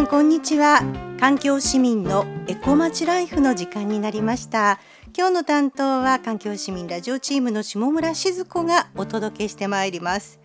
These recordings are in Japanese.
さんこんにちは。環境市民のエコまちライフの時間になりました。今日の担当は環境市民ラジオチームの下村静子がお届けしてまいります。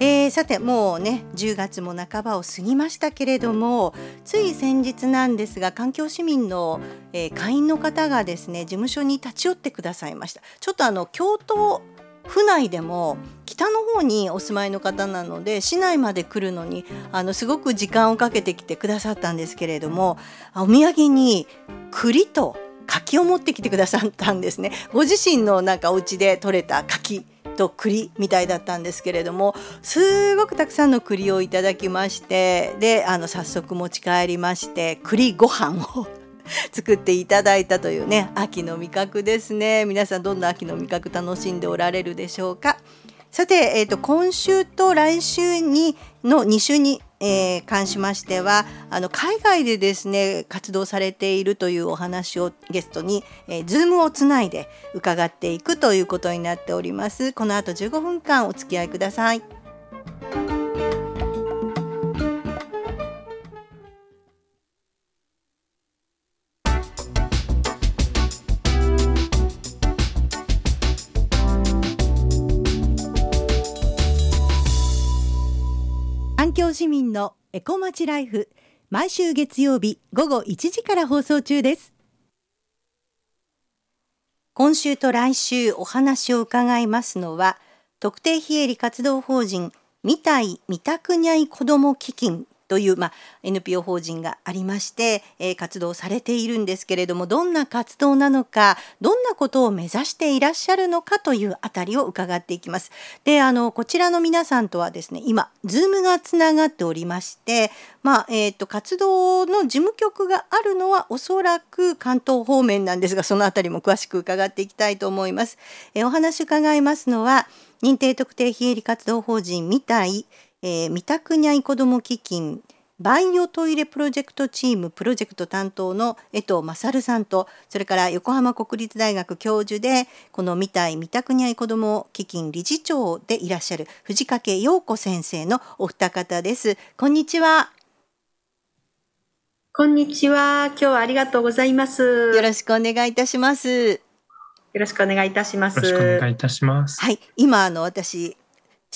えー、さてもうね10月も半ばを過ぎましたけれどもつい先日なんですが環境市民の、えー、会員の方がですね事務所に立ち寄ってくださいました。ちょっとあの京都府内でも北の方にお住まいの方なので市内まで来るのにあのすごく時間をかけてきてくださったんですけれどもお土産に栗と柿を持ってきてくださったんですね。ご自身のなんかお家で採れた柿と栗みたいだったんですけれどもすごくたくさんの栗をいただきましてであの早速持ち帰りまして栗ご飯を 作っていただいたというね秋の味覚ですね。皆さんどんな秋の味覚楽しんでおられるでしょうか？さて、えーと、今週と来週にの2週に、えー、関しましてはあの海外でですね活動されているというお話をゲストに、えー、ズームをつないで伺っていくということになっております。この後15分間お付き合いください。市民のエコまちライフ毎週月曜日午後1時から放送中です。今週と来週お話を伺いますのは特定非営利活動法人みたいみたくにゃい子ども基金という、まあ、NPO 法人がありまして、えー、活動されているんですけれどもどんな活動なのかどんなことを目指していらっしゃるのかというあたりを伺っていきます。であのこちらの皆さんとはですね今 Zoom がつながっておりまして、まあえーと、活動の事務局があるのはおそらく関東方面なんですがそのあたりも詳しく伺っていきたいと思います。えー、お話伺いますのは認定特定非営利活動法人みたいえー、三択にゃい子ども基金バイオトイレプロジェクトチームプロジェクト担当の江藤勝さんとそれから横浜国立大学教授でこの未体未宅にゃい子ども基金理事長でいらっしゃる藤掛陽子先生のお二方です。こんにちは。こんにちは。今日はありがとうございます。よろしくお願いいたします。よろしくお願いいたします。よろしくお願いいたします。はい。今あの私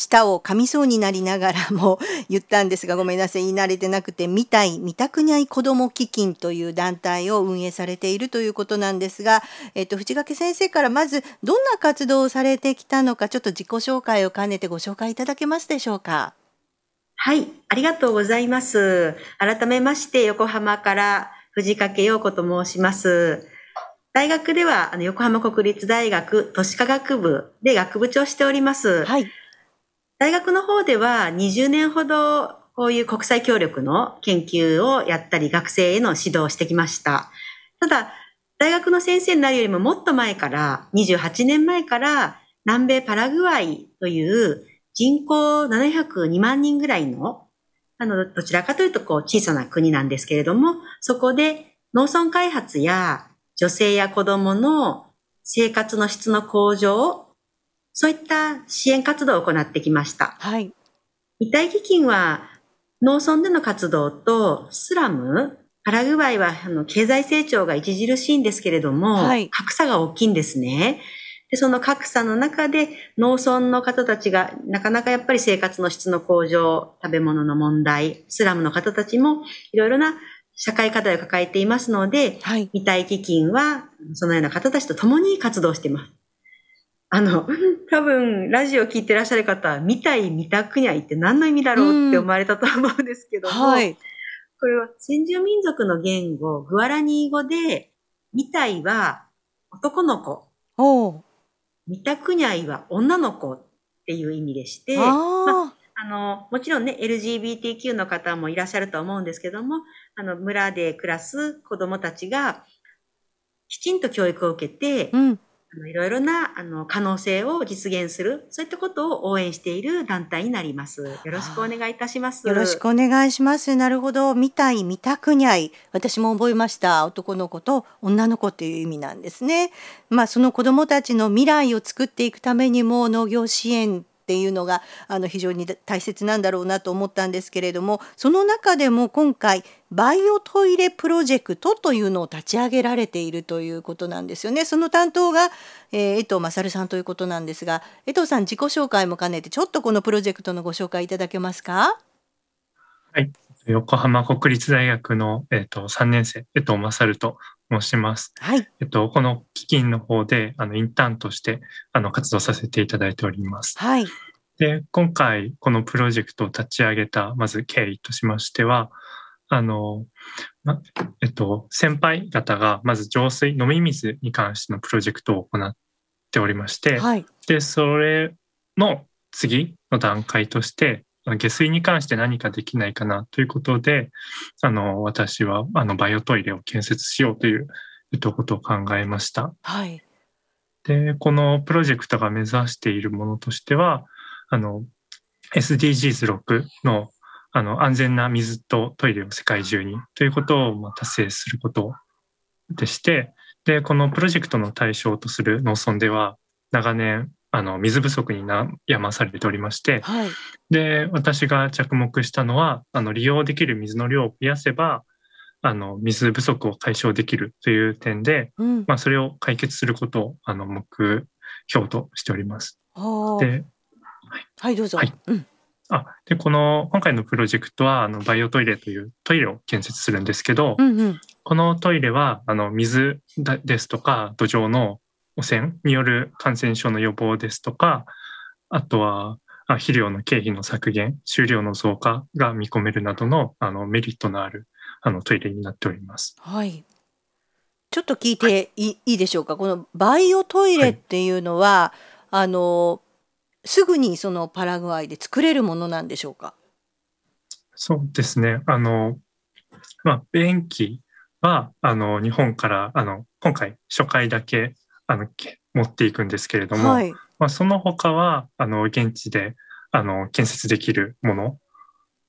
舌を噛みそうになりながらも言ったんですがごめんなさい言い慣れてなくて「みたいみたくにゃい子ども基金」という団体を運営されているということなんですが、えっと、藤掛先生からまずどんな活動をされてきたのかちょっと自己紹介を兼ねてご紹介いただけますでしょうか？はい、ありがとうございます。改めまして横浜から藤掛陽子と申します。大学ではあの横浜国立大学都市科学部で学部長しております。はい。大学の方では20年ほどこういう国際協力の研究をやったり学生への指導をしてきました。ただ、大学の先生になるよりももっと前から、28年前から南米パラグアイという人口702万人ぐらいの、あの、どちらかというとこう小さな国なんですけれども、そこで農村開発や女性や子供の生活の質の向上そういった支援活動を行ってきました。はい。遺体基金は農村での活動とスラム、パラグアイはあの経済成長が著しいんですけれども、はい、格差が大きいんですね。で、その格差の中で農村の方たちがなかなかやっぱり生活の質の向上、食べ物の問題、スラムの方たちもいろいろな社会課題を抱えていますので、はい、遺体基金はそのような方たちと共に活動しています。あの、多分、ラジオ聞いてらっしゃる方は、見たい、見たくにゃいって何の意味だろうって思われたと思うんですけども、はい、これは先住民族の言語、グアラニー語で、見たいは男の子、見たくにゃいは女の子っていう意味でして、あまあの、もちろんね、LGBTQ の方もいらっしゃると思うんですけども、あの、村で暮らす子供たちが、きちんと教育を受けて、うんいろいろなあの可能性を実現する、そういったことを応援している団体になります。よろしくお願いいたします。よろしくお願いします。なるほど。見たい、見たくにゃい。私も覚えました。男の子と女の子っていう意味なんですね。まあその子供たちの未来を作っていくためにも農業支援っっていうのがあの非常に大切なんだろうなと思ったんですけれどもその中でも今回バイオトイレプロジェクトというのを立ち上げられているということなんですよね。その担当が、えー、江藤勝さんということなんですが江藤さん自己紹介も兼ねてちょっとこのプロジェクトのご紹介いただけますか？はい。横浜国立大学の、えーと、3年生、江藤勝と申します。はい。えっと、この基金の方で、あの、インターンとして、あの、活動させていただいております。はい。で、今回、このプロジェクトを立ち上げた、まず経緯としましては、あの、ま、えっと、先輩方が、まず浄水、飲み水に関してのプロジェクトを行っておりまして、はい、で、それの次の段階として、下水に関して何かできないかなということで、あの、私は、あの、バイオトイレを建設しようという、えっと、ことを考えました。はい。で、このプロジェクトが目指しているものとしては、あの、SDGs6 の、あの、安全な水とトイレを世界中にということを、ま達成することでして、で、このプロジェクトの対象とする農村では、長年、あの、水不足に悩まされておりまして、はい、で、私が着目したのは、あの、利用できる水の量を増やせば、あの、水不足を解消できるという点で、うん、まあ、それを解決することを、あの、目標としております。で、はい、はい、どうぞ。はい、うん、あ、で、この、今回のプロジェクトは、あの、バイオトイレというトイレを建設するんですけど、うんうん、このトイレは、あの、水ですとか、土壌の汚染による感染症の予防ですとか、あとは肥料の経費の削減、収量の増加が見込めるなどのあのメリットのあるあのトイレになっております。はい。ちょっと聞いていい,、いいでしょうか？このバイオトイレっていうのは、はい、あのすぐにそのパラグアイで作れるものなんでしょうか？そうですね。あの、まあ、便器は、あの、日本から、あの、今回初回だけあの持っていくんですけれども、はい、まあ、その他はあの現地であの建設できるもの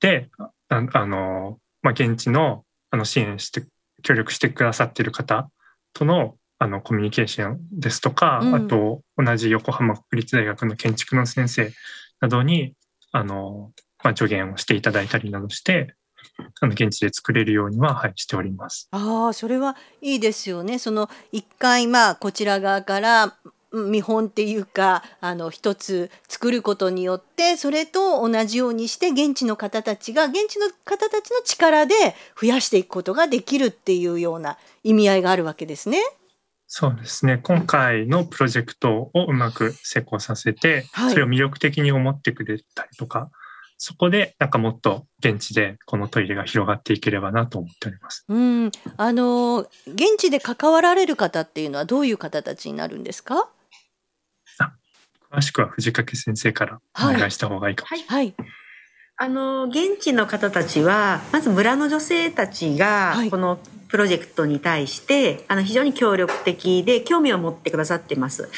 でああの、まあ、現地のあの支援して協力してくださっている方とのあのコミュニケーションですとか、うん、あと同じ横浜国立大学の建築の先生などにあの、まあ、助言をしていただいたりなどしてあの現地で作れるようには、はい、しております。ああ、それはいいですよね。その一回まあこちら側から見本っていうかあの一つ作ることによってそれと同じようにして現地の方たちが現地の方たちの力で増やしていくことができるっていうような意味合いがあるわけですね。そうですね今回のプロジェクトをうまく成功させて、はい、それを魅力的に思ってくれたりとかそこでなんかもっと現地でこのトイレが広がっていければなと思っております。うん、あの現地で関わられる方っていうのはどういう方たちになるんですか？あ、詳しくは藤掛先生からお願いした方がいいかもしれない。はい、はいあの現地の方たちはまず村の女性たちがこのプロジェクトに対して、あの非常に協力的で興味を持ってくださってます。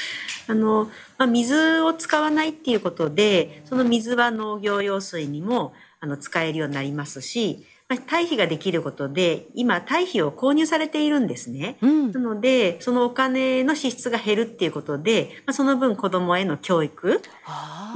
あのまあ、水を使わないっていうことでその水は農業用水にもあの使えるようになりますし、まあ、堆肥ができることで今堆肥を購入されているんですね。うん、なのでそのお金の支出が減るっていうことで、まあ、その分子どもへの教育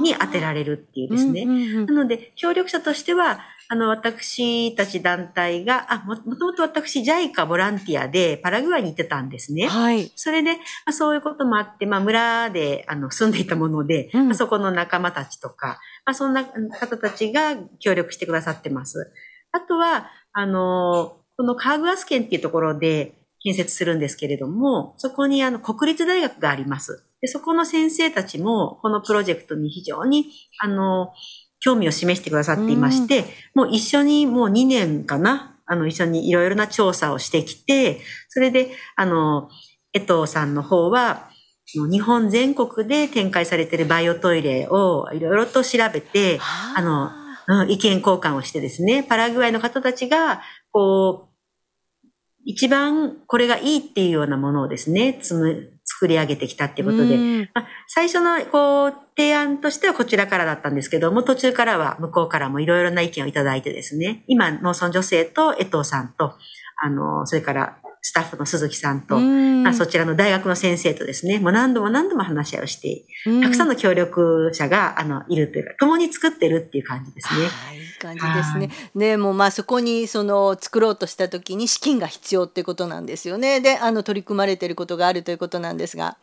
に充てられるっていうですね。うんうんうん、なので協力者としてはあの、私たち団体が、あ、もともと私、JICA ボランティアでパラグアイに行ってたんですね。はい。それで、まあ、そういうこともあって、まあ、村で、あの、住んでいたもので、うん、まあ、そこの仲間たちとか、まあ、そんな方たちが協力してくださってます。あとは、あの、このカーグアス県っていうところで建設するんですけれども、そこにあの、国立大学があります。で、そこの先生たちも、このプロジェクトに非常に、あの、興味を示してくださっていまして、もう一緒にもう2年かな、あの、一緒にいろいろな調査をしてきて、それで、あの、江藤さんの方は、日本全国で展開されているバイオトイレをいろいろと調べて、あの、うん、意見交換をしてですね、パラグアイの方たちが、こう、一番これがいいっていうようなものをですね、つむ、作り上げてきたってことで、まあ、最初のこう提案としてはこちらからだったんですけども、途中からは向こうからもいろいろな意見をいただいてですね、今、農村女性と江藤さんと、あの、それからスタッフの鈴木さんと、うんあそちらの大学の先生とですね、もう何度も何度も話し合いをして、うんたくさんの協力者が、あの、いるというか、共に作ってるっていう感じですね。はい、いい感じですね。でもまあそこにその作ろうとした時に資金が必要ってことなんですよね。で、あの取り組まれていることがあるということなんですが。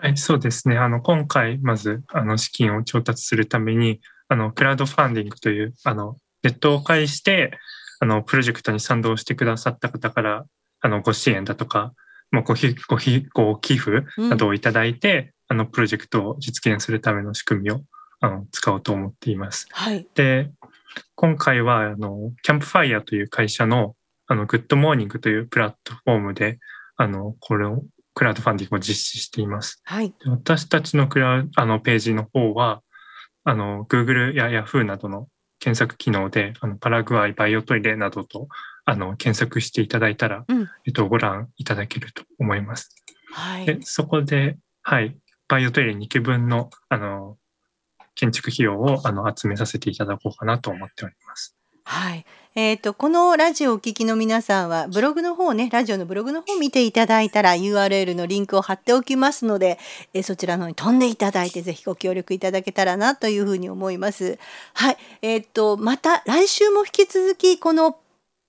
はい、そうですね。あの、今回、まず、あの、資金を調達するために、あの、クラウドファンディングという、あの、ネットを介して、あの、プロジェクトに賛同してくださった方から、あの、ご支援だとか、まあ、ごひ、ごひ、ご寄付などをいただいて、あの、プロジェクトを実現するための仕組みを、あの、使おうと思っています。はい。で、今回は、あの、キャンプファイヤーという会社の、あの、グッドモーニングというプラットフォームで、あの、これを、クラウドファンディングを実施しています。はい。で私たちのクラウあのページの方は、あの、Google や Yahoo などの検索機能で、あの、パラグアイバイオトイレなどと、あの、検索していただいたら、うんえっと、ご覧いただけると思います。はい。で、そこで、はい、バイオトイレ2基分の、あの、建築費用を、あの、集めさせていただこうかなと思っております。はい。えっ、と、このラジオをお聞きの皆さんは、ブログの方ね、ラジオのブログの方を見ていただいたら URL のリンクを貼っておきますので、えーそちらの方に飛んでいただいて、ぜひご協力いただけたらなというふうに思います。はい。えっ、と、また来週も引き続き、この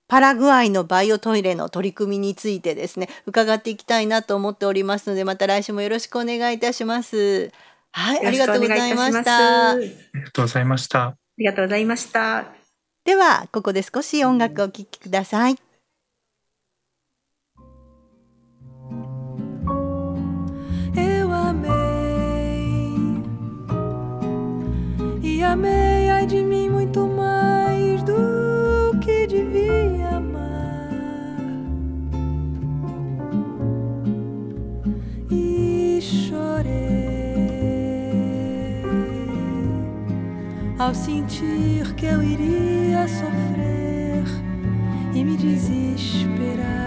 パラグアイのバイオトイレの取り組みについてですね、伺っていきたいなと思っておりますので、また来週もよろしくお願いいたします。はい、ありがとうございました。ありがとうございました。ありがとうございました。では、ここで少し音楽をお聴きください。Eu amei e amei ai de mim muito ao sentir que eu iria sofrer e me desesperar.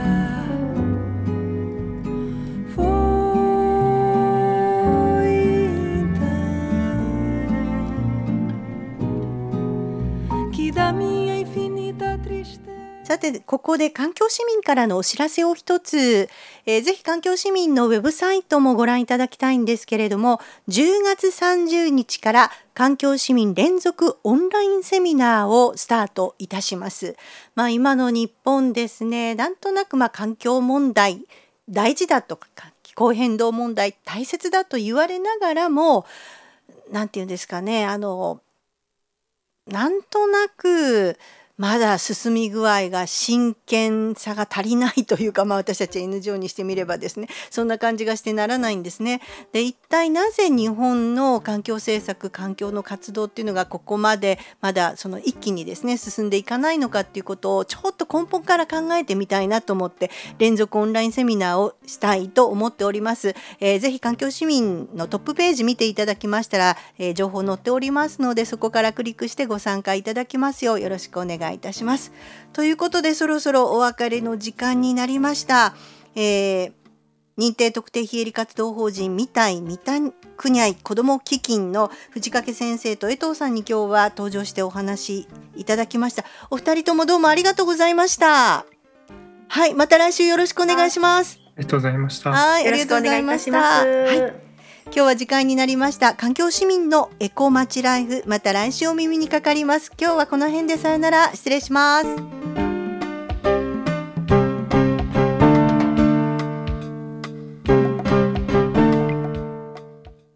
さて、ここで環境市民からのお知らせを一つ、えーぜひ環境市民のウェブサイトもご覧いただきたいんですけれども、10月30日から環境市民連続オンラインセミナーをスタートいたします。まあ今の日本ですね、なんとなくまあ環境問題大事だとか、気候変動問題大切だと言われながらも、なんていうんですかね、あの、なんとなくまだ進み具合が真剣さが足りないというか、まあ、私たち NGO にしてみればですねそんな感じがしてならないんですね。で一体なぜ日本の環境政策環境の活動っていうのがここまでまだその一気にですね進んでいかないのかっていうことをちょっと根本から考えてみたいなと思って連続オンラインセミナーをしたいと思っております。えーぜひ環境市民のトップページ見ていただきましたら、えー情報載っておりますのでそこからクリックしてご参加いただきますようよろしくお願いいたします。ということでそろそろお別れの時間になりました。えー認定特定非営利活動法人みたいみたくにゃい子ども基金の藤掛先生と江藤さんに今日は登場してお話いただきましたお二人ともどうもありがとうございましたはいまた来週よろしくお願いしますありがとうございました。はいありよろしくおがとうございまし願いいたしたます。はい今日は時間になりました。環境市民のエコ町ライフまた来週お耳にかかります。今日はこの辺でさよなら。失礼します。